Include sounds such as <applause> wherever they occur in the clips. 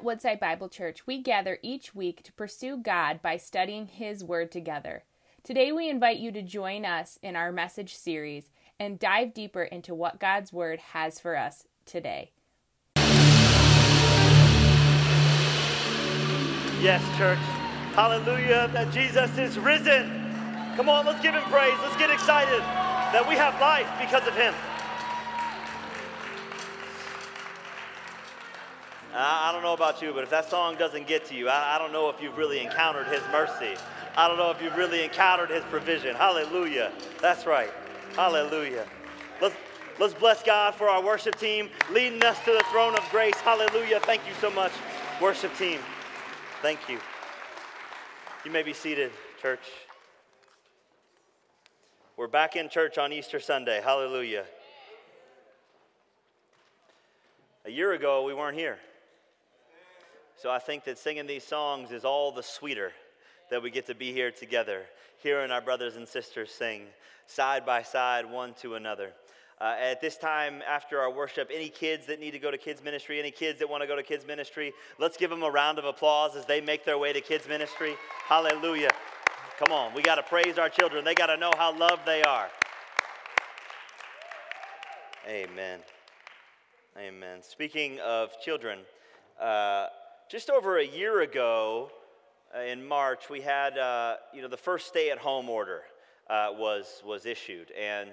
At Woodside Bible Church, we gather each week to pursue God by studying His Word together. Today, we invite you to join us in our message series and dive deeper into what God's Word has for us today. Yes, church. Hallelujah, that Jesus is risen. Come on, let's give him praise. Let's get excited that we have life because of him. I don't know about you, but if that song doesn't get to you, I, I don't know if you've really encountered His mercy. I don't know if you've really encountered His provision. Hallelujah. That's right. Hallelujah. Let's, let's bless God for our worship team leading us to the throne of grace. Hallelujah. Thank you so much, worship team. Thank you. You may be seated, church. We're back in church on Easter Sunday. Hallelujah. A year ago, we weren't here. So I think that singing these songs is all the sweeter that we get to be here together, hearing our brothers and sisters sing side by side, one to another. Uh, at this time after our worship, any kids that need to go to kids ministry, any kids that want to go to kids ministry, let's give them a round of applause as they make their way to kids ministry. Hallelujah. Come on, we got to praise our children. They got to know how loved they are. Amen. Amen. Speaking of children, uh, just over a year ago, uh, in March, we had uh, you know the first stay-at-home order uh, was was issued, and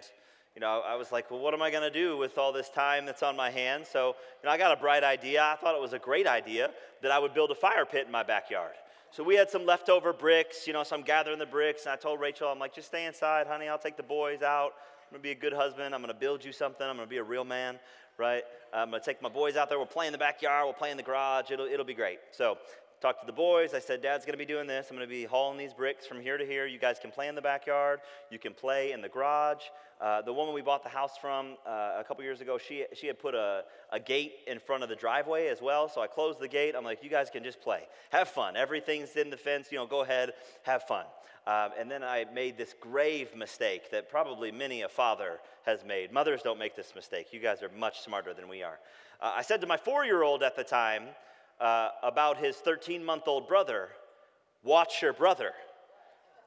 you know I was like, well, what am I going to do with all this time that's on my hands? So you know I got a bright idea. I thought it was a great idea that I would build a fire pit in my backyard. So we had some leftover bricks, you know. So I'm gathering the bricks, and I told Rachel, I'm like, just stay inside, honey. I'll take the boys out. I'm gonna be a good husband. I'm gonna build you something. I'm gonna be a real man, right? I'm gonna take my boys out there. We'll play in the backyard. We'll play in the garage. It'll, it'll be great. So, talked to the boys. I said, Dad's gonna be doing this. I'm gonna be hauling these bricks from here to here. You guys can play in the backyard. You can play in the garage. Uh, the woman we bought the house from uh, a couple years ago, she, she had put a, a gate in front of the driveway as well. So I closed the gate. I'm like, you guys can just play. Have fun. Everything's in the fence. You know, go ahead, have fun. Um, and then I made this grave mistake that probably many a father has made. Mothers don't make this mistake. You guys are much smarter than we are. Uh, I said to my four year old at the time uh, about his 13 month old brother, Watch your brother.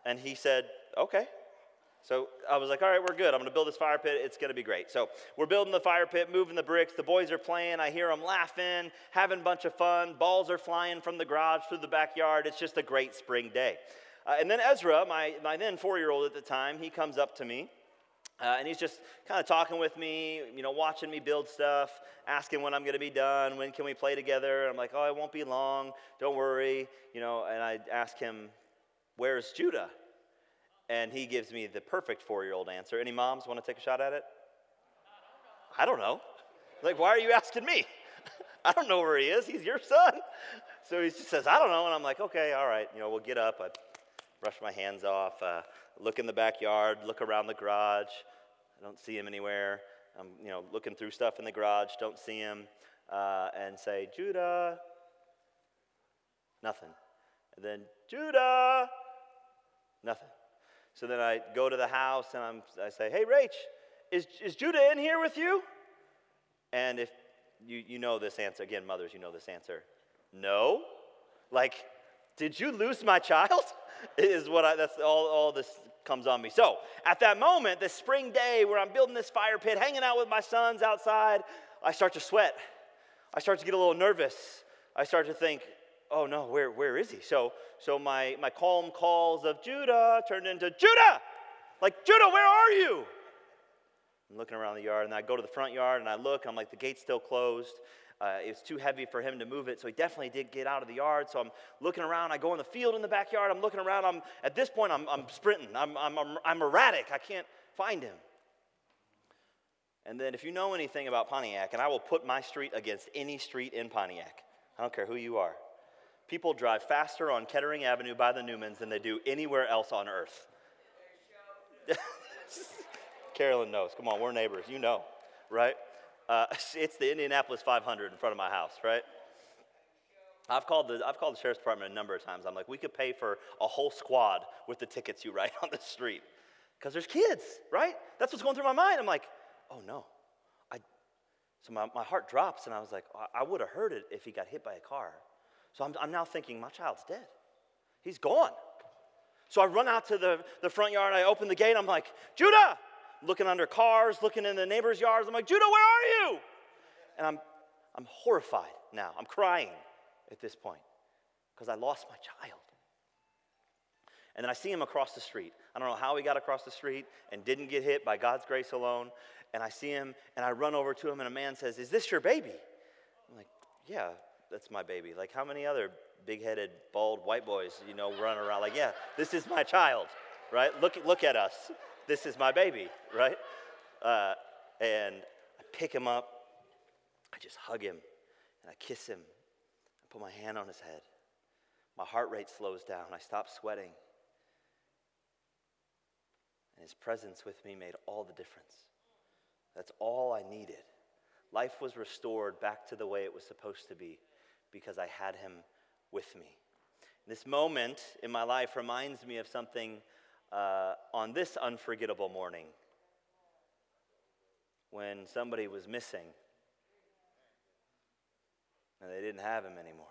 And he said, Okay. So I was like, all right, we're good. I'm going to build this fire pit. It's going to be great. So we're building the fire pit, moving the bricks. The boys are playing. I hear them laughing, having a bunch of fun. Balls are flying from the garage through the backyard. It's just a great spring day. Uh, and then Ezra, my, my then four year old at the time, he comes up to me. Uh, and he's just kind of talking with me, you know, watching me build stuff, asking when I'm going to be done, when can we play together. I'm like, oh, it won't be long, don't worry, you know. And I ask him, where's Judah? And he gives me the perfect four year old answer. Any moms want to take a shot at it? I don't know. Like, why are you asking me? <laughs> I don't know where he is. He's your son. So he just says, I don't know. And I'm like, okay, all right, you know, we'll get up. I brush my hands off, uh, look in the backyard, look around the garage. I don't see him anywhere. I'm, you know, looking through stuff in the garage, don't see him, uh, and say, Judah. Nothing. And then, Judah. Nothing. So then I go to the house and I'm, I say, Hey, Rach, is, is Judah in here with you? And if you, you know this answer, again, mothers, you know this answer. No. Like, did you lose my child? <laughs> is what I, that's all, all this comes on me. So at that moment, this spring day where I'm building this fire pit, hanging out with my sons outside, I start to sweat. I start to get a little nervous. I start to think, oh no, where, where is he? So, so my, my calm calls of Judah turned into Judah! Like, Judah, where are you? I'm looking around the yard, and I go to the front yard and I look, I'm like, the gate's still closed. Uh, it was too heavy for him to move it, so he definitely did get out of the yard. So I'm looking around. I go in the field in the backyard. I'm looking around. I'm, at this point, I'm, I'm sprinting. I'm, I'm, I'm, I'm erratic. I can't find him. And then, if you know anything about Pontiac, and I will put my street against any street in Pontiac, I don't care who you are. People drive faster on Kettering Avenue by the Newmans than they do anywhere else on earth. <laughs> Carolyn knows. Come on, we're neighbors. You know, right? Uh, <laughs> it's the Indianapolis 500 in front of my house, right? I've called, the, I've called the sheriff's department a number of times. I'm like, we could pay for a whole squad with the tickets you write <laughs> on the street. Because there's kids, right? That's what's going through my mind. I'm like, oh no. I, so my, my heart drops, and I was like, I would have heard it if he got hit by a car. So I'm, I'm now thinking, my child's dead. He's gone. So I run out to the, the front yard. I open the gate. I'm like, Judah! Looking under cars, looking in the neighbors' yards. I'm like, Judah, where are you? And I'm, I'm horrified now. I'm crying at this point because I lost my child. And then I see him across the street. I don't know how he got across the street and didn't get hit by God's grace alone. And I see him and I run over to him, and a man says, Is this your baby? I'm like, Yeah, that's my baby. Like, how many other big headed, bald white boys, you know, run around like, Yeah, this is my child, right? Look, look at us. This is my baby, right? Uh, and I pick him up, I just hug him, and I kiss him. I put my hand on his head. My heart rate slows down. I stop sweating. And his presence with me made all the difference. That's all I needed. Life was restored back to the way it was supposed to be because I had him with me. This moment in my life reminds me of something uh, on this unforgettable morning when somebody was missing and they didn't have him anymore.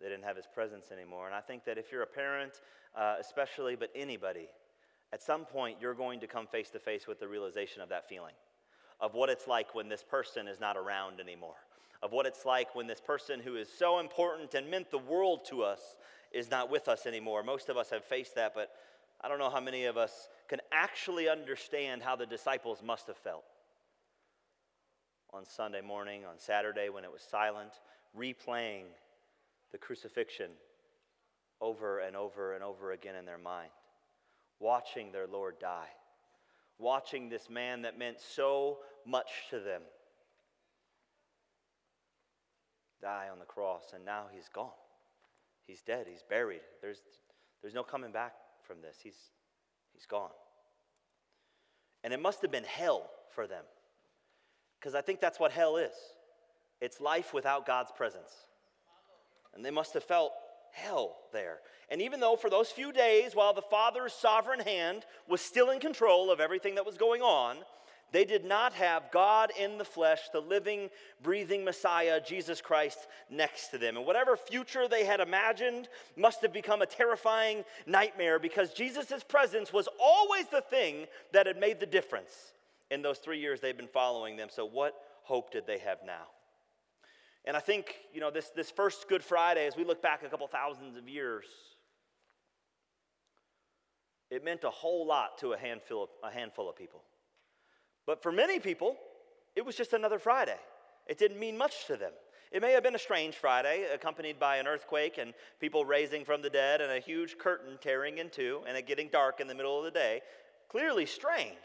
They didn't have his presence anymore. And I think that if you're a parent, uh, especially, but anybody, at some point you're going to come face to face with the realization of that feeling, of what it's like when this person is not around anymore, of what it's like when this person who is so important and meant the world to us is not with us anymore. Most of us have faced that, but I don't know how many of us can actually understand how the disciples must have felt. On Sunday morning, on Saturday when it was silent, replaying the crucifixion over and over and over again in their mind, watching their Lord die, watching this man that meant so much to them die on the cross, and now he's gone. He's dead, he's buried. There's, there's no coming back from this. He's, he's gone. And it must have been hell for them, because I think that's what hell is it's life without God's presence. And they must have felt hell there. And even though for those few days, while the Father's sovereign hand was still in control of everything that was going on, they did not have God in the flesh, the living, breathing Messiah, Jesus Christ, next to them. And whatever future they had imagined must have become a terrifying nightmare because Jesus' presence was always the thing that had made the difference in those three years they've been following them. So, what hope did they have now? And I think, you know, this, this first Good Friday, as we look back a couple thousands of years, it meant a whole lot to a handful of, a handful of people. But for many people, it was just another Friday. It didn't mean much to them. It may have been a strange Friday, accompanied by an earthquake and people raising from the dead and a huge curtain tearing in two and it getting dark in the middle of the day. Clearly strange.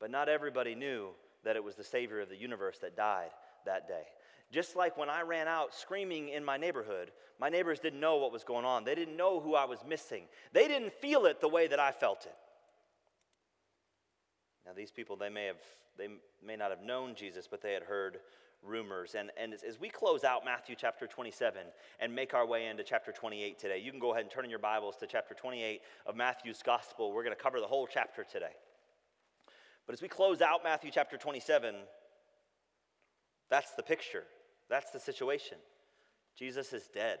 But not everybody knew that it was the Savior of the universe that died that day. Just like when I ran out screaming in my neighborhood, my neighbors didn't know what was going on. They didn't know who I was missing. They didn't feel it the way that I felt it. Now, these people, they may have, they may not have known Jesus, but they had heard rumors. And, and as, as we close out Matthew chapter 27 and make our way into chapter 28 today, you can go ahead and turn in your Bibles to chapter 28 of Matthew's gospel. We're going to cover the whole chapter today. But as we close out Matthew chapter 27, that's the picture. That's the situation. Jesus is dead,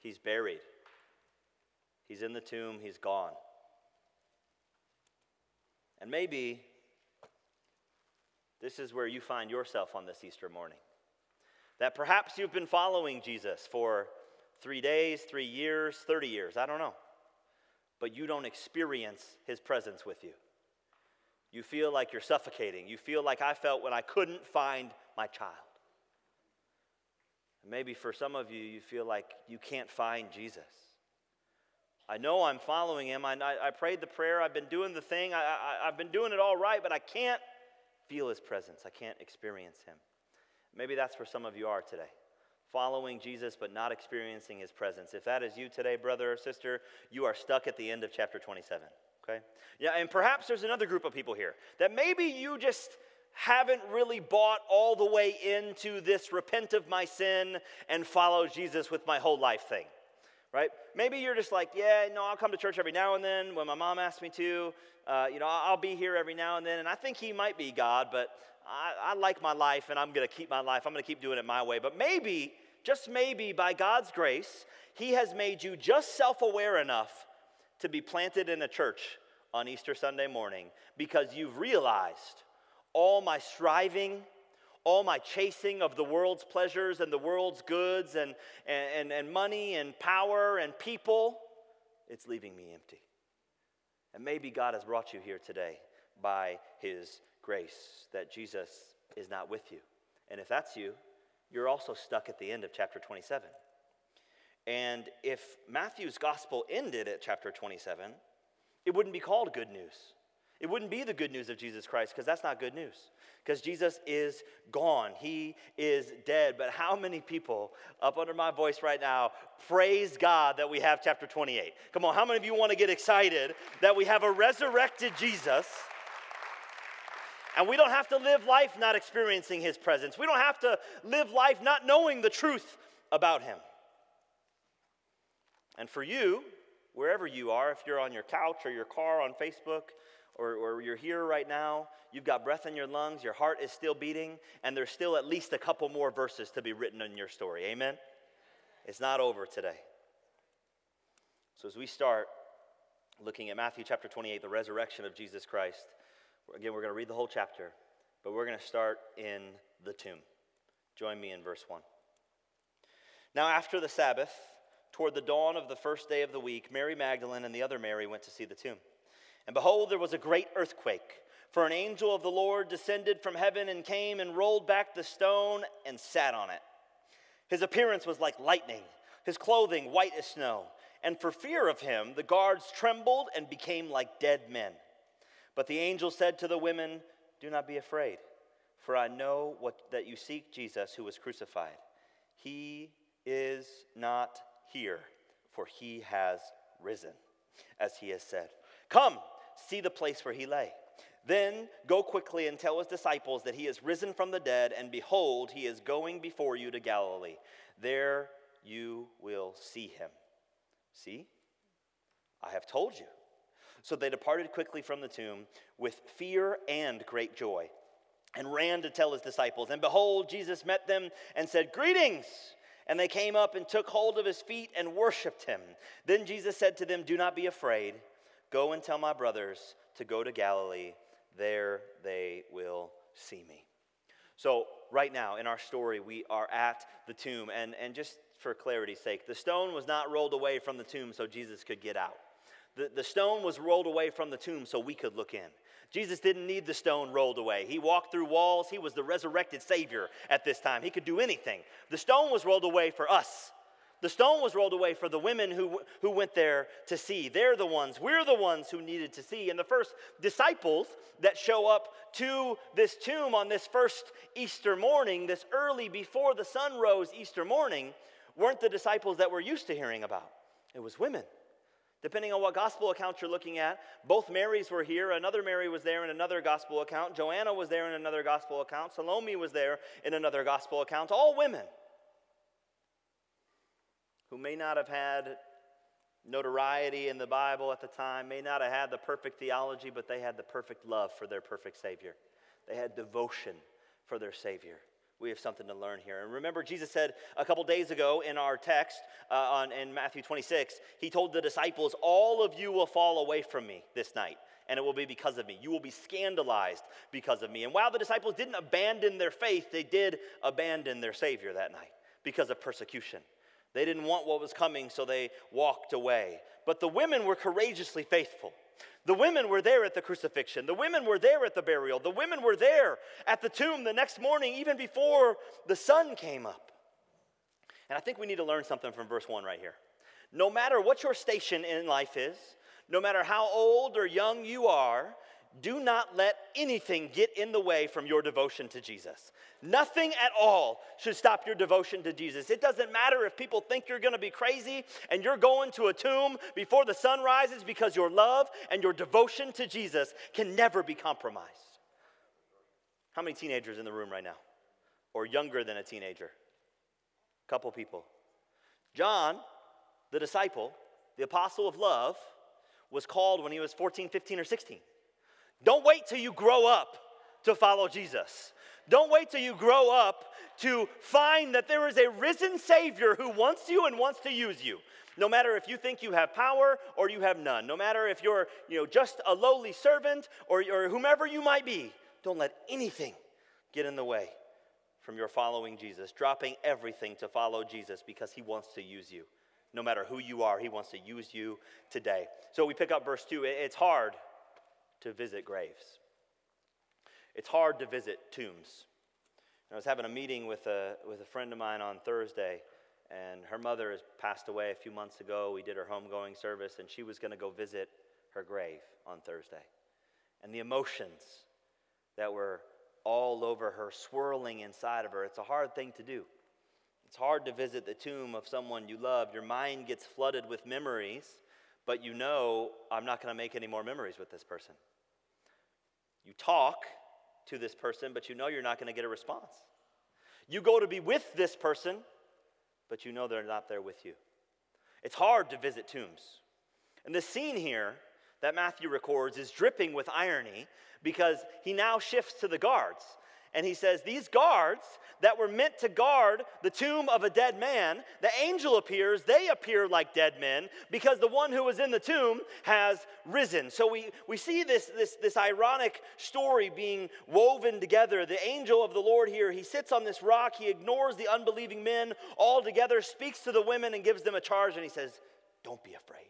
he's buried, he's in the tomb, he's gone. And maybe this is where you find yourself on this Easter morning. That perhaps you've been following Jesus for three days, three years, 30 years, I don't know. But you don't experience his presence with you. You feel like you're suffocating. You feel like I felt when I couldn't find my child. Maybe for some of you, you feel like you can't find Jesus. I know I'm following him. I, I, prayed the prayer. I've been doing the thing. I, I, I've been doing it all right, but I can't feel his presence. I can't experience him. Maybe that's where some of you are today. Following Jesus, but not experiencing his presence. If that is you today, brother or sister, you are stuck at the end of chapter 27. Okay? Yeah, and perhaps there's another group of people here that maybe you just haven't really bought all the way into this repent of my sin and follow Jesus with my whole life thing, right? Maybe you're just like, yeah, no, I'll come to church every now and then when my mom asks me to. Uh, you know, I'll be here every now and then, and I think he might be God, but I, I like my life and I'm going to keep my life. I'm going to keep doing it my way. But maybe just maybe by God's grace, He has made you just self aware enough to be planted in a church on Easter Sunday morning because you've realized all my striving, all my chasing of the world's pleasures and the world's goods and, and, and, money and power and people, it's leaving me empty. And maybe God has brought you here today by His grace that Jesus is not with you. And if that's you, you're also stuck at the end of chapter 27. And if Matthew's gospel ended at chapter 27, it wouldn't be called good news. It wouldn't be the good news of Jesus Christ because that's not good news. Because Jesus is gone. He is dead. But how many people up under my voice right now praise God that we have chapter 28? Come on, how many of you want to get excited that we have a resurrected Jesus? And we don't have to live life not experiencing his presence. We don't have to live life not knowing the truth about him. And for you, wherever you are, if you're on your couch or your car on Facebook, or, or you're here right now, you've got breath in your lungs, your heart is still beating, and there's still at least a couple more verses to be written in your story. Amen? It's not over today. So as we start looking at Matthew chapter 28, the resurrection of Jesus Christ, again, we're going to read the whole chapter, but we're going to start in the tomb. Join me in verse 1. Now, after the Sabbath, toward the dawn of the first day of the week, Mary Magdalene and the other Mary went to see the tomb. And behold, there was a great earthquake, for an angel of the Lord descended from heaven and came and rolled back the stone and sat on it. His appearance was like lightning, his clothing white as snow. And for fear of him, the guards trembled and became like dead men. But the angel said to the women, Do not be afraid, for I know what, that you seek Jesus who was crucified. He is not here, for he has risen, as he has said. Come, see the place where he lay. Then go quickly and tell his disciples that he is risen from the dead, and behold, he is going before you to Galilee. There you will see him. See? I have told you. So they departed quickly from the tomb with fear and great joy, and ran to tell his disciples. And behold, Jesus met them and said, Greetings! And they came up and took hold of his feet and worshiped him. Then Jesus said to them, Do not be afraid. Go and tell my brothers to go to Galilee. There they will see me. So, right now in our story, we are at the tomb. And, and just for clarity's sake, the stone was not rolled away from the tomb so Jesus could get out. The, the stone was rolled away from the tomb so we could look in. Jesus didn't need the stone rolled away. He walked through walls. He was the resurrected Savior at this time. He could do anything. The stone was rolled away for us the stone was rolled away for the women who, who went there to see. They're the ones, we're the ones who needed to see. And the first disciples that show up to this tomb on this first Easter morning, this early before the sun rose Easter morning, weren't the disciples that we're used to hearing about. It was women. Depending on what gospel account you're looking at, both Marys were here. Another Mary was there in another gospel account. Joanna was there in another gospel account. Salome was there in another gospel account. All women who may not have had notoriety in the Bible at the time, may not have had the perfect theology, but they had the perfect love for their perfect Savior. They had devotion for their Savior. We have something to learn here. And remember, Jesus said a couple days ago in our text uh, on, in Matthew 26, He told the disciples, All of you will fall away from me this night and it will be because of me. You will be scandalized because of me. And while the disciples didn't abandon their faith, they did abandon their Savior that night because of persecution. They didn't want what was coming, so they walked away. But the women were courageously faithful. The women were there at the crucifixion. The women were there at the burial. The women were there at the tomb the next morning, even before the sun came up. And I think we need to learn something from verse 1 right here. No matter what your station in life is, no matter how old or young you are, do not let anything get in the way from your devotion to Jesus. Nothing at all should stop your devotion to Jesus. It doesn't matter if people think you're going to be crazy and you're going to a tomb before the sun rises because your love and your devotion to Jesus can never be compromised. How many teenagers in the room right now? Or younger than a teenager? A couple people. John, the disciple, the apostle of love, was called when he was 14, 15, or 16. Don't wait till you grow up to follow Jesus. Don't wait till you grow up to find that there is a risen Savior who wants you and wants to use you. No matter if you think you have power or you have none, no matter if you're you know, just a lowly servant or, or whomever you might be, don't let anything get in the way from your following Jesus, dropping everything to follow Jesus because he wants to use you. No matter who you are, he wants to use you today. So we pick up verse 2. It's hard to visit graves, it's hard to visit tombs. I was having a meeting with a, with a friend of mine on Thursday, and her mother has passed away a few months ago. We did her homegoing service, and she was going to go visit her grave on Thursday. And the emotions that were all over her, swirling inside of her, it's a hard thing to do. It's hard to visit the tomb of someone you love. Your mind gets flooded with memories, but you know, I'm not going to make any more memories with this person. You talk, to this person, but you know you're not going to get a response. You go to be with this person, but you know they're not there with you. It's hard to visit tombs. And the scene here that Matthew records is dripping with irony because he now shifts to the guards. And he says, These guards that were meant to guard the tomb of a dead man, the angel appears, they appear like dead men because the one who was in the tomb has risen. So we, we see this, this, this ironic story being woven together. The angel of the Lord here, he sits on this rock, he ignores the unbelieving men altogether, speaks to the women, and gives them a charge, and he says, Don't be afraid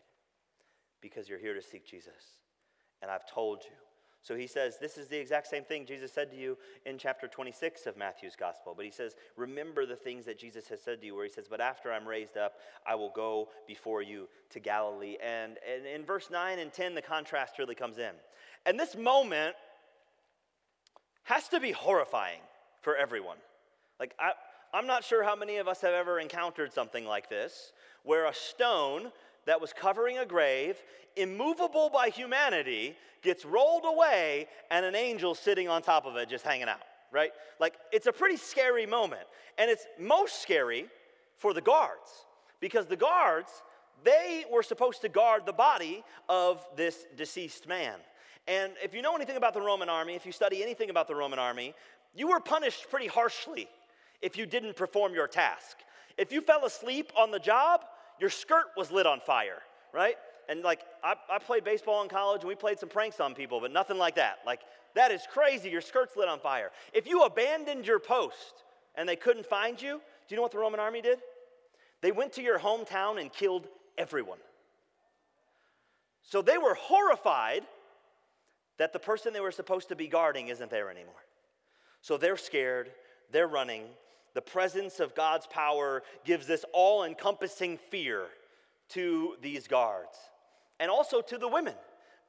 because you're here to seek Jesus. And I've told you so he says, This is the exact same thing Jesus said to you in chapter 26 of Matthew's gospel. But he says, Remember the things that Jesus has said to you, where he says, But after I'm raised up, I will go before you to Galilee. And, and in verse 9 and 10, the contrast really comes in. And this moment has to be horrifying for everyone. Like, I, I'm not sure how many of us have ever encountered something like this, where a stone that was covering a grave, immovable by humanity, gets rolled away, and an angel sitting on top of it just hanging out, right? Like, it's a pretty scary moment. And it's most scary for the guards, because the guards, they were supposed to guard the body of this deceased man. And if you know anything about the Roman army, if you study anything about the Roman army, you were punished pretty harshly if you didn't perform your task. If you fell asleep on the job, your skirt was lit on fire, right? And like, I, I played baseball in college and we played some pranks on people, but nothing like that. Like, that is crazy. Your skirt's lit on fire. If you abandoned your post and they couldn't find you, do you know what the Roman army did? They went to your hometown and killed everyone. So they were horrified that the person they were supposed to be guarding isn't there anymore. So they're scared, they're running, the presence of God's power gives this all encompassing fear to these guards and also to the women.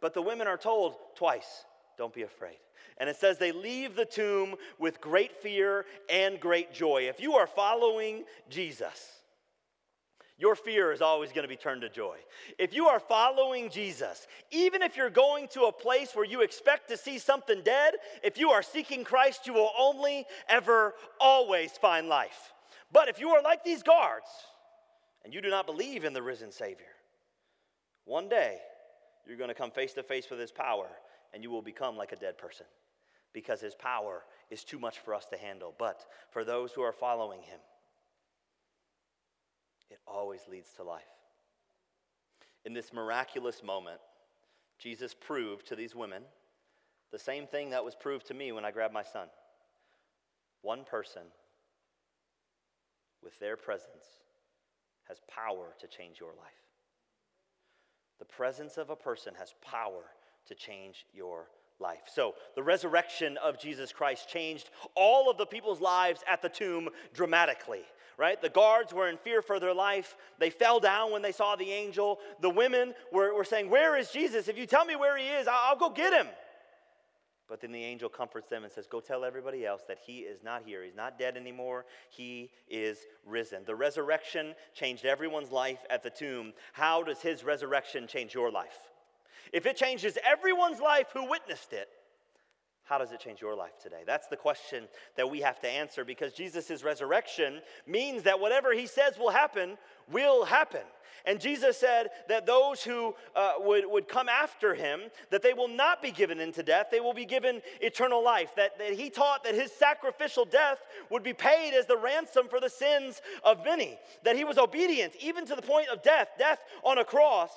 But the women are told twice don't be afraid. And it says they leave the tomb with great fear and great joy. If you are following Jesus, your fear is always going to be turned to joy. If you are following Jesus, even if you're going to a place where you expect to see something dead, if you are seeking Christ, you will only, ever, always find life. But if you are like these guards and you do not believe in the risen Savior, one day you're going to come face to face with His power and you will become like a dead person because His power is too much for us to handle. But for those who are following Him, it always leads to life. In this miraculous moment, Jesus proved to these women the same thing that was proved to me when I grabbed my son. One person with their presence has power to change your life. The presence of a person has power to change your life. So, the resurrection of Jesus Christ changed all of the people's lives at the tomb dramatically right? The guards were in fear for their life. They fell down when they saw the angel. The women were, were saying, Where is Jesus? If you tell me where he is, I'll, I'll go get him. But then the angel comforts them and says, Go tell everybody else that he is not here. He's not dead anymore. He is risen. The resurrection changed everyone's life at the tomb. How does his resurrection change your life? If it changes everyone's life who witnessed it, how does it change your life today? That's the question that we have to answer because Jesus' resurrection means that whatever he says will happen, will happen. And Jesus said that those who uh, would, would come after him, that they will not be given into death, they will be given eternal life. That, that he taught that his sacrificial death would be paid as the ransom for the sins of many. That he was obedient even to the point of death, death on a cross.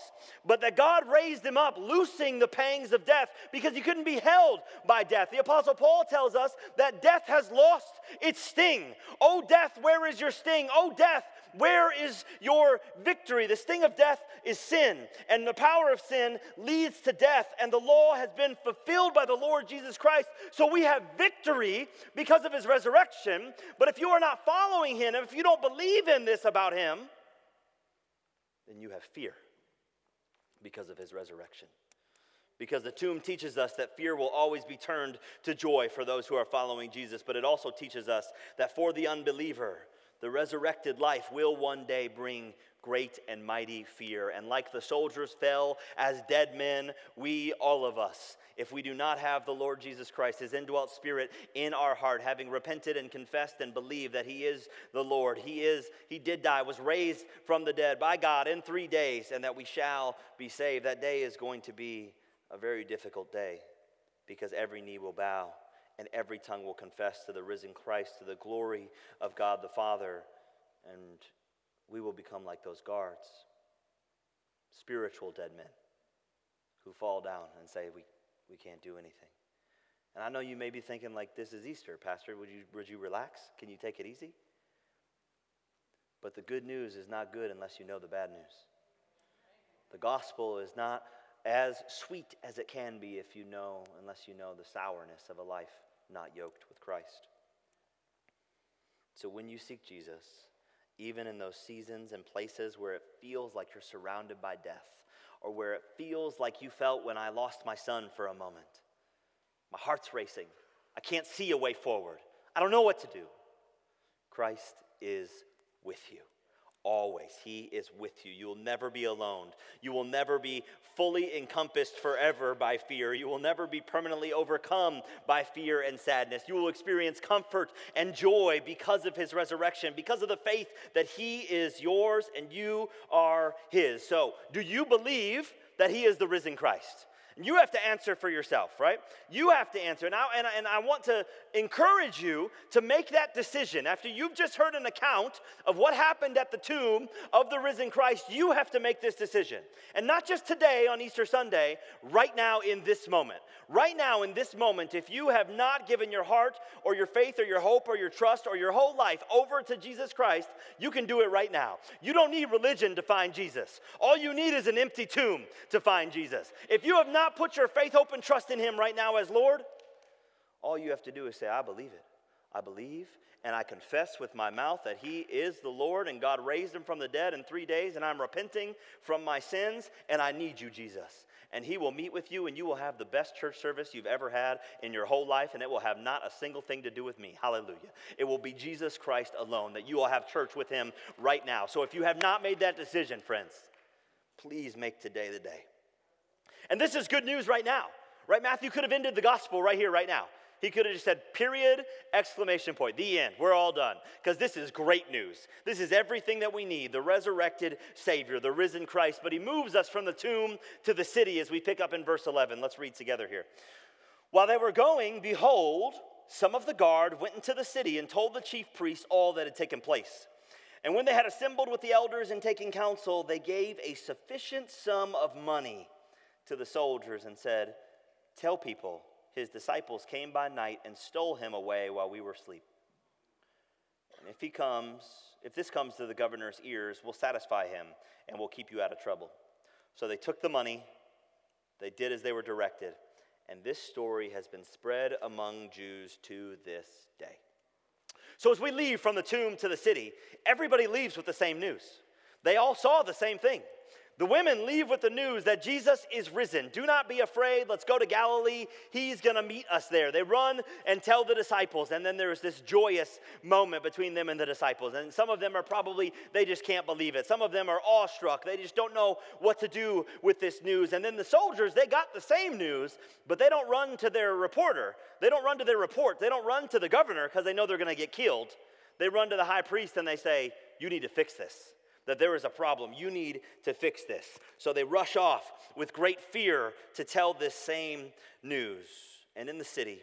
But that God raised him up, loosing the pangs of death because he couldn't be held by death. The Apostle Paul tells us that death has lost its sting. Oh, death, where is your sting? Oh, death, where is your victory? The sting of death is sin, and the power of sin leads to death, and the law has been fulfilled by the Lord Jesus Christ. So we have victory because of his resurrection. But if you are not following him, if you don't believe in this about him, then you have fear because of his resurrection. Because the tomb teaches us that fear will always be turned to joy for those who are following Jesus, but it also teaches us that for the unbeliever, the resurrected life will one day bring great and mighty fear. And like the soldiers fell as dead men, we, all of us, if we do not have the Lord Jesus Christ, his indwelt spirit in our heart, having repented and confessed and believed that he is the Lord, he is, he did die, was raised from the dead by God in three days, and that we shall be saved. That day is going to be a very difficult day because every knee will bow and every tongue will confess to the risen Christ, to the glory of God the Father, and we will become like those guards, spiritual dead men who fall down and say, We, we can't do anything. And I know you may be thinking, like, this is Easter, Pastor. Would you, would you relax? Can you take it easy? But the good news is not good unless you know the bad news. The gospel is not as sweet as it can be if you know, unless you know the sourness of a life not yoked with Christ. So when you seek Jesus, even in those seasons and places where it feels like you're surrounded by death, or where it feels like you felt when I lost my son for a moment, my heart's racing. I can't see a way forward. I don't know what to do. Christ is with you always. He is with you. You will never be alone. You will never be fully encompassed forever by fear. You will never be permanently overcome by fear and sadness. You will experience comfort and joy because of his resurrection, because of the faith that he is yours and you are his. So, do you believe that he is the risen Christ? You have to answer for yourself, right? You have to answer. Now, and, and I want to encourage you to make that decision. After you've just heard an account of what happened at the tomb of the risen Christ, you have to make this decision. And not just today on Easter Sunday, right now in this moment. Right now in this moment, if you have not given your heart or your faith or your hope or your trust or your whole life over to Jesus Christ, you can do it right now. You don't need religion to find Jesus. All you need is an empty tomb to find Jesus. If you have not not put your faith, hope, and trust in Him right now as Lord, all you have to do is say, I believe it. I believe and I confess with my mouth that He is the Lord and God raised Him from the dead in three days, and I'm repenting from my sins, and I need you, Jesus. And He will meet with you, and you will have the best church service you've ever had in your whole life, and it will have not a single thing to do with me. Hallelujah. It will be Jesus Christ alone that you will have church with Him right now. So if you have not made that decision, friends, please make today the day. And this is good news right now, right? Matthew could have ended the gospel right here, right now. He could have just said, period, exclamation point, the end. We're all done. Because this is great news. This is everything that we need the resurrected Savior, the risen Christ. But he moves us from the tomb to the city as we pick up in verse 11. Let's read together here. While they were going, behold, some of the guard went into the city and told the chief priests all that had taken place. And when they had assembled with the elders and taken counsel, they gave a sufficient sum of money to the soldiers and said, Tell people his disciples came by night and stole him away while we were asleep. And if he comes, if this comes to the governor's ears, we'll satisfy him and we'll keep you out of trouble. So they took the money, they did as they were directed, and this story has been spread among Jews to this day. So as we leave from the tomb to the city, everybody leaves with the same news. They all saw the same thing. The women leave with the news that Jesus is risen. Do not be afraid. Let's go to Galilee. He's going to meet us there. They run and tell the disciples, and then there's this joyous moment between them and the disciples. And some of them are probably, they just can't believe it. Some of them are awestruck. They just don't know what to do with this news. And then the soldiers, they got the same news, but they don't run to their reporter. They don't run to their report. They don't run to the governor because they know they're going to get killed. They run to the high priest and they say, You need to fix this. That there is a problem. You need to fix this. So they rush off with great fear to tell this same news. And in the city,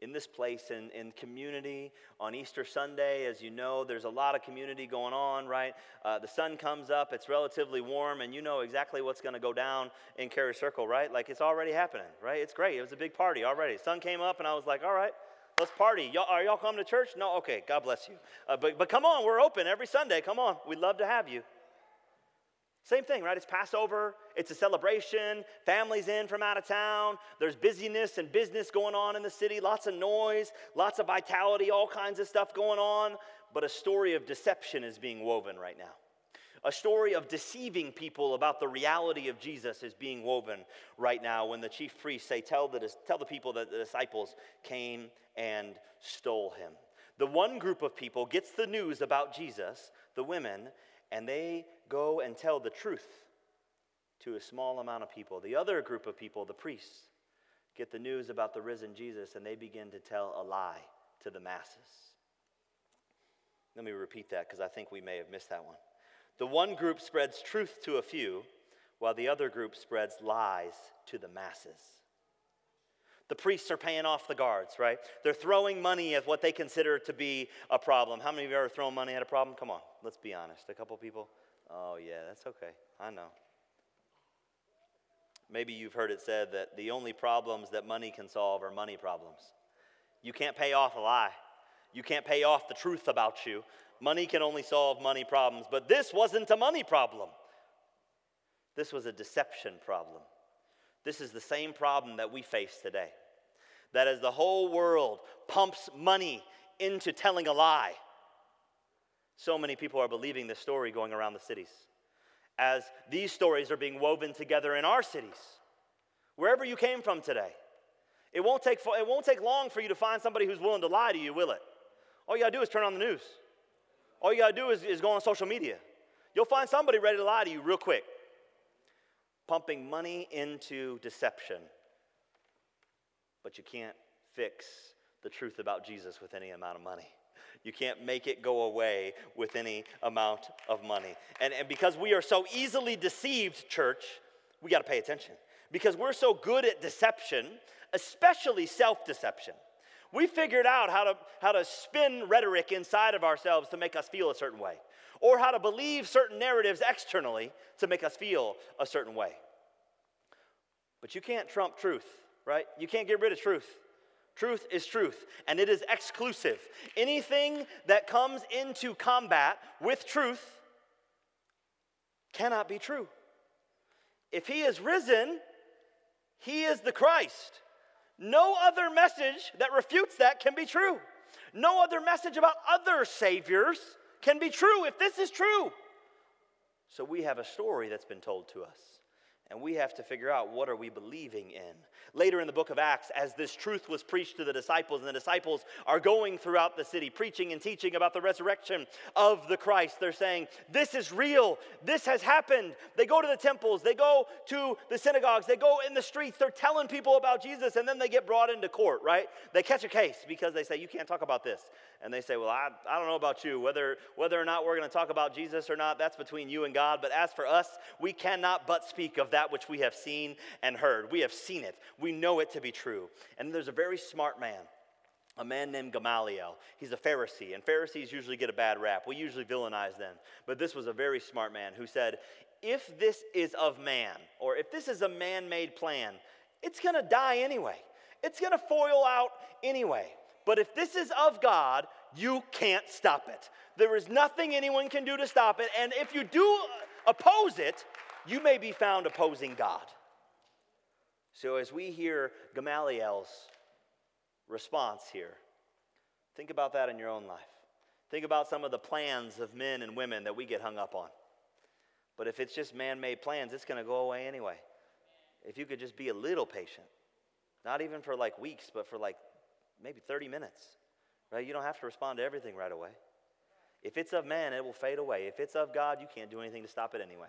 in this place in, in community on Easter Sunday. As you know, there's a lot of community going on, right? Uh, the sun comes up, it's relatively warm, and you know exactly what's going to go down in Cary Circle, right? Like it's already happening, right? It's great. It was a big party already. Sun came up, and I was like, all right. Let's party. Y'all, are y'all coming to church? No? Okay, God bless you. Uh, but, but come on, we're open every Sunday. Come on, we'd love to have you. Same thing, right? It's Passover, it's a celebration, families in from out of town, there's busyness and business going on in the city, lots of noise, lots of vitality, all kinds of stuff going on. But a story of deception is being woven right now. A story of deceiving people about the reality of Jesus is being woven right now when the chief priests say, Tell the, tell the people that the disciples came and stole him. The one group of people gets the news about Jesus, the women, and they go and tell the truth to a small amount of people. The other group of people, the priests, get the news about the risen Jesus and they begin to tell a lie to the masses. Let me repeat that because I think we may have missed that one. The one group spreads truth to a few, while the other group spreads lies to the masses. The priests are paying off the guards, right? They're throwing money at what they consider to be a problem. How many of you ever thrown money at a problem? Come on, let's be honest. A couple people? Oh, yeah, that's okay. I know. Maybe you've heard it said that the only problems that money can solve are money problems. You can't pay off a lie, you can't pay off the truth about you. Money can only solve money problems. But this wasn't a money problem, this was a deception problem. This is the same problem that we face today. That as the whole world pumps money into telling a lie, so many people are believing this story going around the cities. As these stories are being woven together in our cities, wherever you came from today, it won't take, it won't take long for you to find somebody who's willing to lie to you, will it? All you gotta do is turn on the news. All you gotta do is, is go on social media. You'll find somebody ready to lie to you real quick, pumping money into deception. But you can't fix the truth about Jesus with any amount of money. You can't make it go away with any amount of money. And, and because we are so easily deceived, church, we got to pay attention. Because we're so good at deception, especially self deception. We figured out how to, how to spin rhetoric inside of ourselves to make us feel a certain way, or how to believe certain narratives externally to make us feel a certain way. But you can't trump truth, right? You can't get rid of truth. Truth is truth, and it is exclusive. Anything that comes into combat with truth cannot be true. If he is risen, he is the Christ. No other message that refutes that can be true. No other message about other saviors can be true if this is true. So we have a story that's been told to us. And we have to figure out what are we believing in. Later in the book of Acts, as this truth was preached to the disciples, and the disciples are going throughout the city preaching and teaching about the resurrection of the Christ, they're saying, This is real. This has happened. They go to the temples, they go to the synagogues, they go in the streets, they're telling people about Jesus, and then they get brought into court, right? They catch a case because they say, You can't talk about this. And they say, Well, I, I don't know about you. Whether, whether or not we're going to talk about Jesus or not, that's between you and God. But as for us, we cannot but speak of that which we have seen and heard. We have seen it, we know it to be true. And there's a very smart man a man named Gamaliel. He's a Pharisee, and Pharisees usually get a bad rap. We usually villainize them. But this was a very smart man who said, If this is of man, or if this is a man made plan, it's gonna die anyway. It's gonna foil out anyway. But if this is of God, you can't stop it. There is nothing anyone can do to stop it. And if you do oppose it, you may be found opposing God. So, as we hear Gamaliel's response here, think about that in your own life. Think about some of the plans of men and women that we get hung up on. But if it's just man made plans, it's going to go away anyway. If you could just be a little patient, not even for like weeks, but for like maybe 30 minutes, right? You don't have to respond to everything right away. If it's of man, it will fade away. If it's of God, you can't do anything to stop it anyway.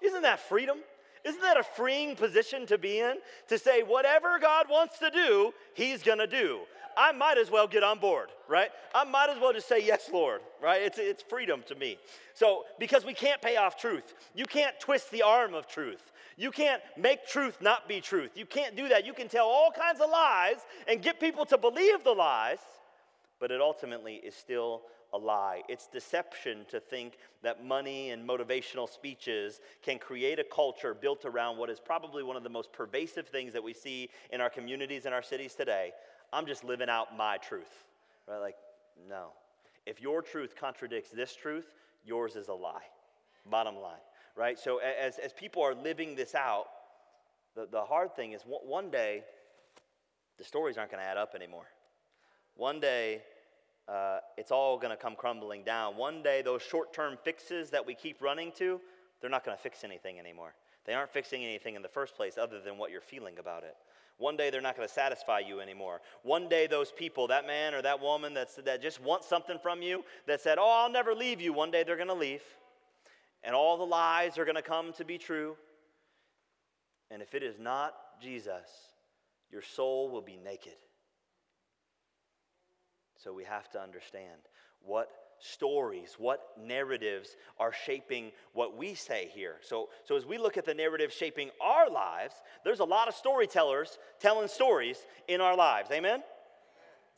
Isn't that freedom? Isn't that a freeing position to be in? To say, whatever God wants to do, He's gonna do. I might as well get on board, right? I might as well just say, Yes, Lord, right? It's, it's freedom to me. So, because we can't pay off truth, you can't twist the arm of truth. You can't make truth not be truth. You can't do that. You can tell all kinds of lies and get people to believe the lies, but it ultimately is still a lie. It's deception to think that money and motivational speeches can create a culture built around what is probably one of the most pervasive things that we see in our communities and our cities today. I'm just living out my truth. Right? Like, no. If your truth contradicts this truth, yours is a lie. Bottom line. Right? So as, as people are living this out, the, the hard thing is one day, the stories aren't going to add up anymore. One day, uh, it's all going to come crumbling down. One day, those short term fixes that we keep running to, they're not going to fix anything anymore. They aren't fixing anything in the first place other than what you're feeling about it. One day they're not going to satisfy you anymore. One day those people, that man or that woman that's, that just wants something from you, that said, Oh, I'll never leave you, one day they're going to leave. And all the lies are going to come to be true. And if it is not Jesus, your soul will be naked. So we have to understand what stories, what narratives are shaping what we say here. So, so as we look at the narrative shaping our lives, there's a lot of storytellers telling stories in our lives. Amen?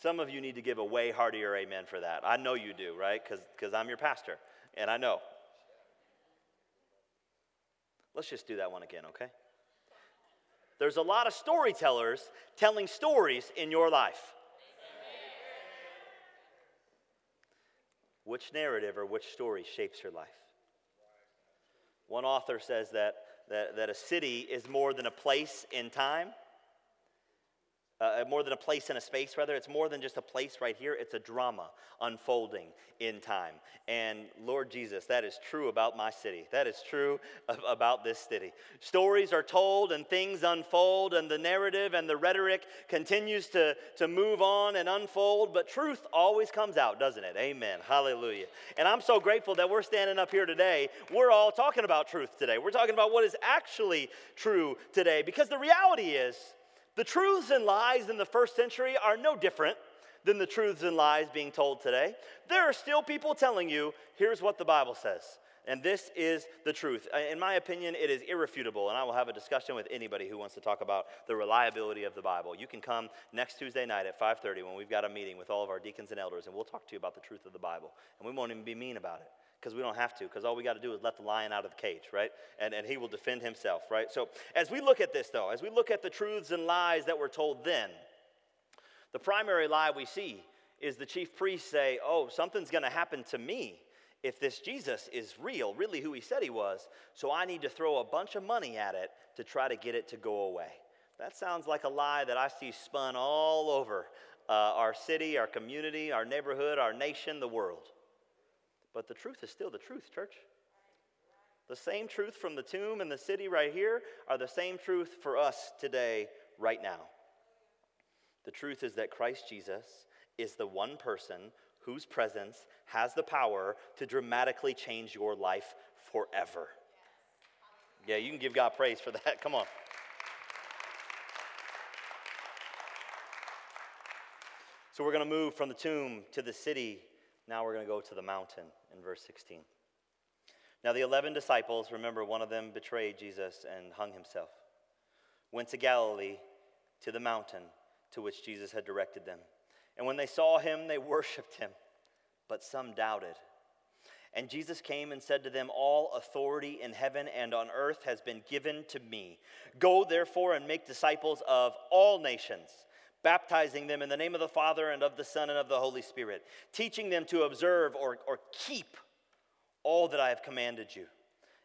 Some of you need to give a way heartier amen for that. I know you do, right? Because I'm your pastor, and I know. Let's just do that one again, okay? There's a lot of storytellers telling stories in your life. Which narrative or which story shapes your life? One author says that, that, that a city is more than a place in time, uh, more than a place in a space, rather. It's more than just a place right here. It's a drama unfolding in time. And Lord Jesus, that is true about my city. That is true about this city. Stories are told and things unfold, and the narrative and the rhetoric continues to, to move on and unfold, but truth always comes out, doesn't it? Amen. Hallelujah. And I'm so grateful that we're standing up here today. We're all talking about truth today. We're talking about what is actually true today because the reality is, the truths and lies in the first century are no different than the truths and lies being told today. There are still people telling you, here's what the Bible says. And this is the truth. In my opinion, it is irrefutable, and I will have a discussion with anybody who wants to talk about the reliability of the Bible. You can come next Tuesday night at 5:30 when we've got a meeting with all of our deacons and elders, and we'll talk to you about the truth of the Bible. And we won't even be mean about it because we don't have to, because all we got to do is let the lion out of the cage, right? And, and he will defend himself, right? So as we look at this, though, as we look at the truths and lies that were told then, the primary lie we see is the chief priests say, oh, something's going to happen to me if this Jesus is real, really who he said he was, so I need to throw a bunch of money at it to try to get it to go away. That sounds like a lie that I see spun all over uh, our city, our community, our neighborhood, our nation, the world. But the truth is still the truth, church. The same truth from the tomb and the city right here are the same truth for us today, right now. The truth is that Christ Jesus is the one person whose presence has the power to dramatically change your life forever. Yeah, you can give God praise for that. <laughs> Come on. So we're going to move from the tomb to the city. Now we're going to go to the mountain in verse 16. Now, the 11 disciples, remember, one of them betrayed Jesus and hung himself, went to Galilee to the mountain to which Jesus had directed them. And when they saw him, they <laughs> worshiped him, but some doubted. And Jesus came and said to them, All authority in heaven and on earth has been given to me. Go therefore and make disciples of all nations baptizing them in the name of the Father and of the Son and of the Holy Spirit, teaching them to observe or, or keep all that I have commanded you.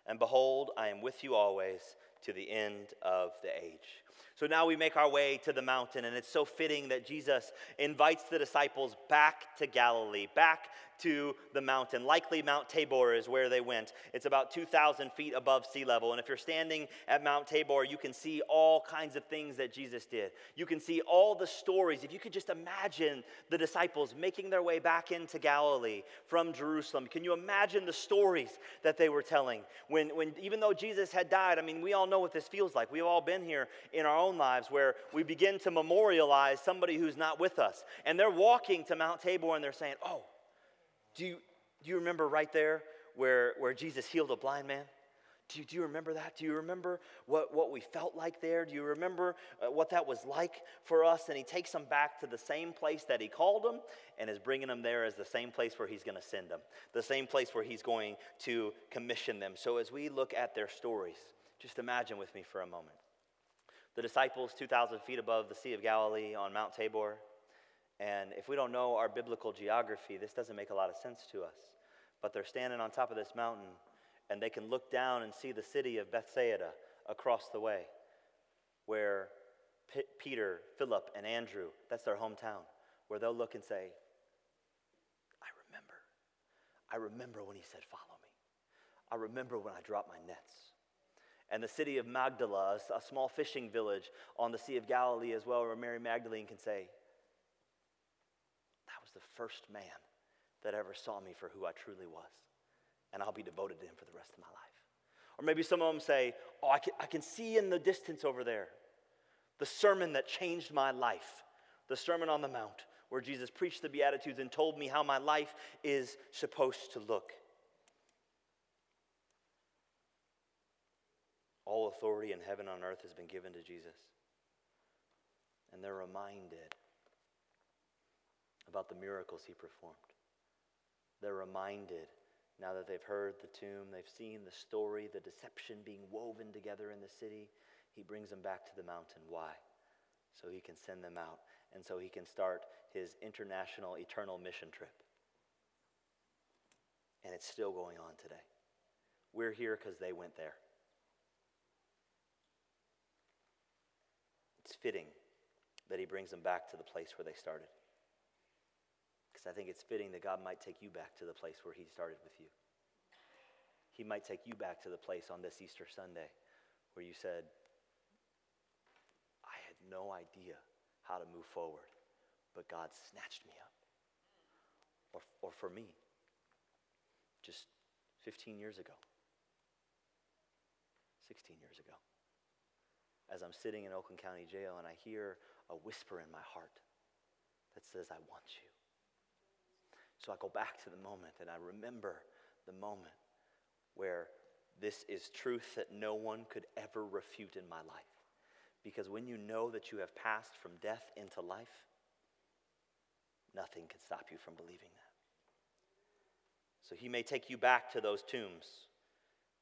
And behold, I am with you always to the end of the age. So now we make our way to the mountain, and it's so fitting that Jesus invites the disciples back to Galilee, back to the mountain. Likely Mount Tabor is where they went. It's about 2,000 feet above sea level. And if you're standing at Mount Tabor, you can see all kinds of things that Jesus did. You can see all the stories. If you could just imagine the disciples making their way back into Galilee from Jerusalem, can you imagine the stories that they were telling? When, when even though Jesus had died, I mean, we all know what this feels like. We've all been here in our own lives where we begin to memorialize somebody who's not with us. And they're walking to Mount Tabor and they're saying, Oh, do you, do you remember right there where, where Jesus healed a blind man? Do you, do you remember that? Do you remember what, what we felt like there? Do you remember uh, what that was like for us? And he takes them back to the same place that he called them and is bringing them there as the same place where he's going to send them, the same place where he's going to commission them. So as we look at their stories, just imagine with me for a moment. The disciples, 2,000 feet above the Sea of Galilee on Mount Tabor, and if we don't know our biblical geography, this doesn't make a lot of sense to us. But they're standing on top of this mountain and they can look down and see the city of Bethsaida across the way, where P- Peter, Philip, and Andrew, that's their hometown, where they'll look and say, I remember. I remember when he said, Follow me. I remember when I dropped my nets. And the city of Magdala, a small fishing village on the Sea of Galilee as well, where Mary Magdalene can say, That was the first man that ever saw me for who I truly was. And I'll be devoted to him for the rest of my life. Or maybe some of them say, Oh, I can, I can see in the distance over there the sermon that changed my life, the Sermon on the Mount, where Jesus preached the Beatitudes and told me how my life is supposed to look. All authority in heaven and on earth has been given to Jesus. And they're reminded about the miracles he performed. They're reminded now that they've heard the tomb, they've seen the story, the deception being woven together in the city. He brings them back to the mountain. Why? So he can send them out and so he can start his international eternal mission trip. And it's still going on today. We're here because they went there. It's fitting that he brings them back to the place where they started because I think it's fitting that God might take you back to the place where He started with you. He might take you back to the place on this Easter Sunday where you said, I had no idea how to move forward, but God snatched me up. Or, or for me, just 15 years ago, 16 years ago, as I'm sitting in Oakland County Jail and I hear a whisper in my heart that says, I want you. So I go back to the moment and I remember the moment where this is truth that no one could ever refute in my life. Because when you know that you have passed from death into life, nothing can stop you from believing that. So he may take you back to those tombs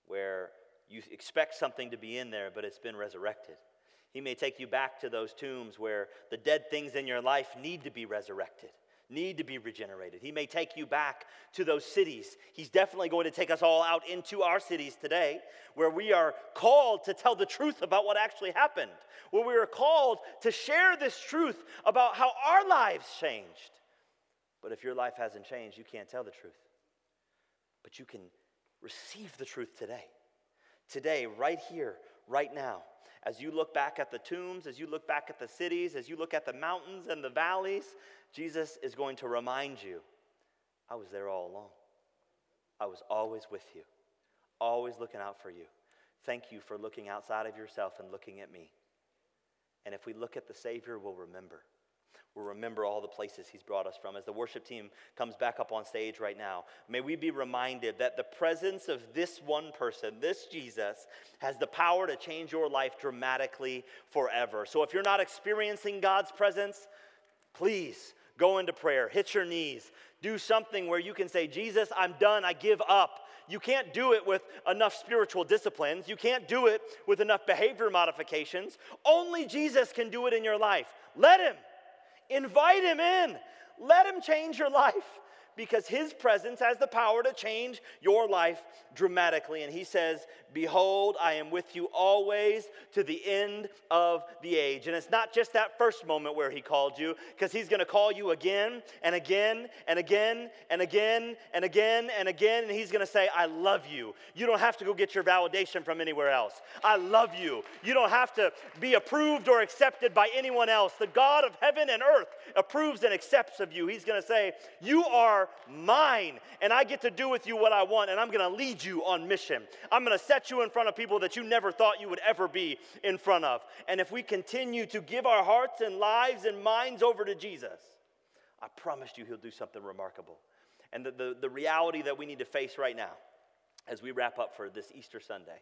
where you expect something to be in there, but it's been resurrected. He may take you back to those tombs where the dead things in your life need to be resurrected need to be regenerated. He may take you back to those cities. He's definitely going to take us all out into our cities today, where we are called to tell the truth about what actually happened, where we are called to share this truth about how our lives changed. But if your life hasn't changed, you can't tell the truth. But you can receive the truth today. Today, right here, right now. As you look back at the tombs, as you look back at the cities, as you look at the mountains and the valleys, Jesus is going to remind you I was there all along. I was always with you, always looking out for you. Thank you for looking outside of yourself and looking at me. And if we look at the Savior, we'll remember. We'll remember all the places He's brought us from. As the worship team comes back up on stage right now, may we be reminded that the presence of this one person, this Jesus, has the power to change your life dramatically forever. So if you're not experiencing God's presence, please go into prayer, hit your knees, do something where you can say, Jesus, I'm done, I give up. You can't do it with enough spiritual disciplines. You can't do it with enough behavior modifications. Only Jesus can do it in your life. Let Him. Invite Him in. Let Him change your life. Because his presence has the power to change your life dramatically. And he says, Behold, I am with you always to the end of the age. And it's not just that first moment where he called you, because he's going to call you again and again and again and again and again and again. And he's going to say, I love you. You don't have to go get your validation from anywhere else. I love you. You don't have to be approved or accepted by anyone else. The God of heaven and earth approves and accepts of you. He's going to say, You are mine, and I get to do with you what I want, and I'm going to lead you on mission. I'm going to set you in front of people that you never thought you would ever be in front of. And if we continue to give our hearts and lives and minds over to Jesus, I promise you he'll do something remarkable. And the, the, the reality that we need to face right now as we wrap up for this Easter Sunday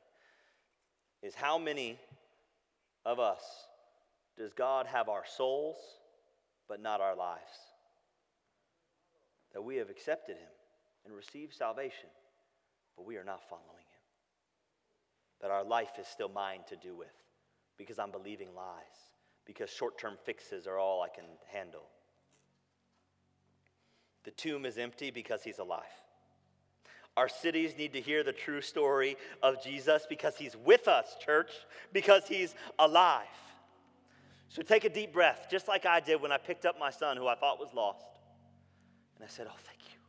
is how many of us does God have our souls, but not our lives? That we have accepted Him and received salvation, but we are not following Him. That our life is still mine to do with because I'm believing lies, because short term fixes are all I can handle. The tomb is empty because He's alive. Our cities need to hear the true story of Jesus because he's with us, church, because he's alive. So take a deep breath, just like I did when I picked up my son who I thought was lost. And I said, Oh, thank you.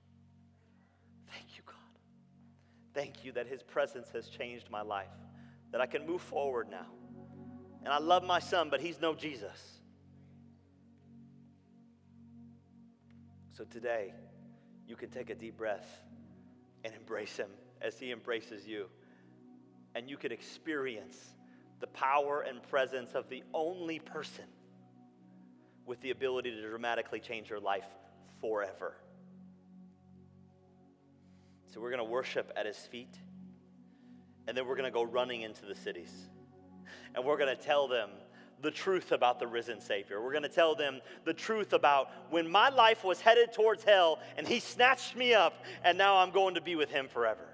Thank you, God. Thank you that his presence has changed my life, that I can move forward now. And I love my son, but he's no Jesus. So today, you can take a deep breath and embrace Him as He embraces you. And you can experience the power and presence of the only person with the ability to dramatically change your life forever. So we're going to worship at His feet, and then we're going to go running into the cities. And we're going to tell them the truth about the risen Savior. We're going to tell them the truth about when my life was headed towards hell and He snatched me up, and now I'm going to be with Him forever.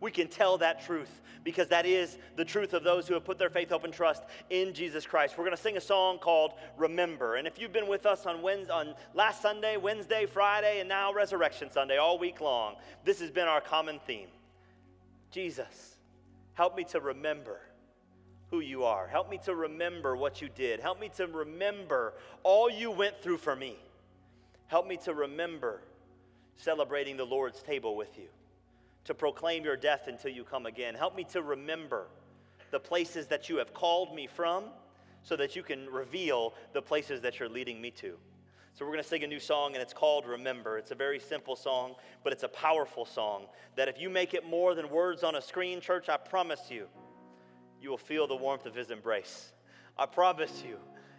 We can tell that truth because that is the truth of those who have put their faith, hope, and trust in Jesus Christ. We're going to sing a song called Remember. And if you've been with us on, Wednesday, on last Sunday, Wednesday, Friday, and now Resurrection Sunday all week long, this has been our common theme. Jesus, help me to remember who you are. Help me to remember what you did. Help me to remember all you went through for me. Help me to remember celebrating the Lord's table with you, to proclaim your death until you come again. Help me to remember the places that you have called me from so that you can reveal the places that you're leading me to. So, we're going to sing a new song, and it's called Remember. It's a very simple song, but it's a powerful song that if you make it more than words on a screen, church, I promise you, you will feel the warmth of His embrace. I promise you,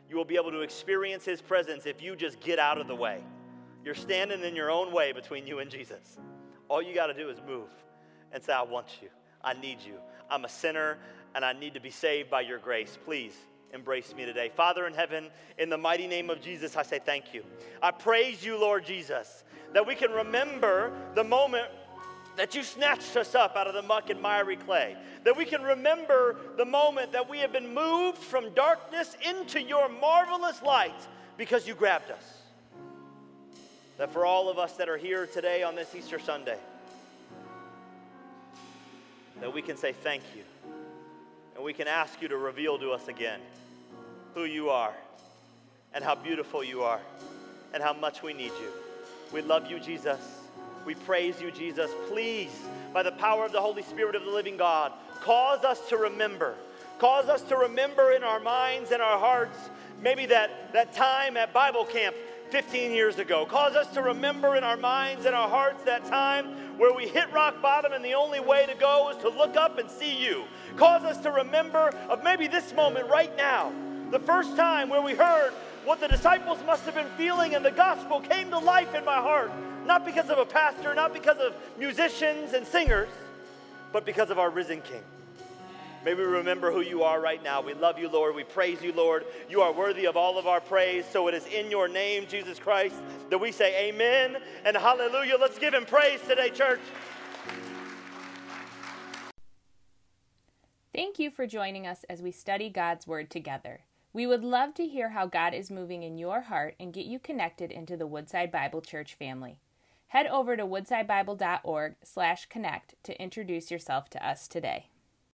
you will be able to experience His presence if you just get out of the way. You're standing in your own way between you and Jesus. All you got to do is move and say, I want you. I need you. I'm a sinner and I need to be saved by your grace. Please embrace me today. Father in heaven, in the mighty name of Jesus, I say thank you. I praise you, Lord Jesus, that we can remember the moment that you snatched us up out of the muck and miry clay, that we can remember the moment that we have been moved from darkness into your marvelous light because you grabbed us. That for all of us that are here today on this Easter Sunday, that we can say thank you. And we can ask you to reveal to us again who you are and how beautiful you are and how much we need you. We love you, Jesus. We praise you, Jesus. Please, by the power of the Holy Spirit of the living God, cause us to remember. Cause us to remember in our minds and our hearts maybe that, that time at Bible camp 15 years ago. Cause us to remember in our minds and our hearts that time where we hit rock bottom and the only way to go is to look up and see you. Cause us to remember of maybe this moment right now, the first time where we heard what the disciples must have been feeling and the gospel came to life in my heart not because of a pastor, not because of musicians and singers, but because of our risen King. May we remember who you are right now. We love you, Lord. We praise you, Lord. You are worthy of all of our praise. So it is in your name, Jesus Christ, that we say amen and hallelujah. Let's give him praise today, church. Thank you for joining us as we study God's Word together. We would love to hear how God is moving in your heart and get you connected into the Woodside Bible Church family. Head over to woodsidebible.org/connect to introduce yourself to us today.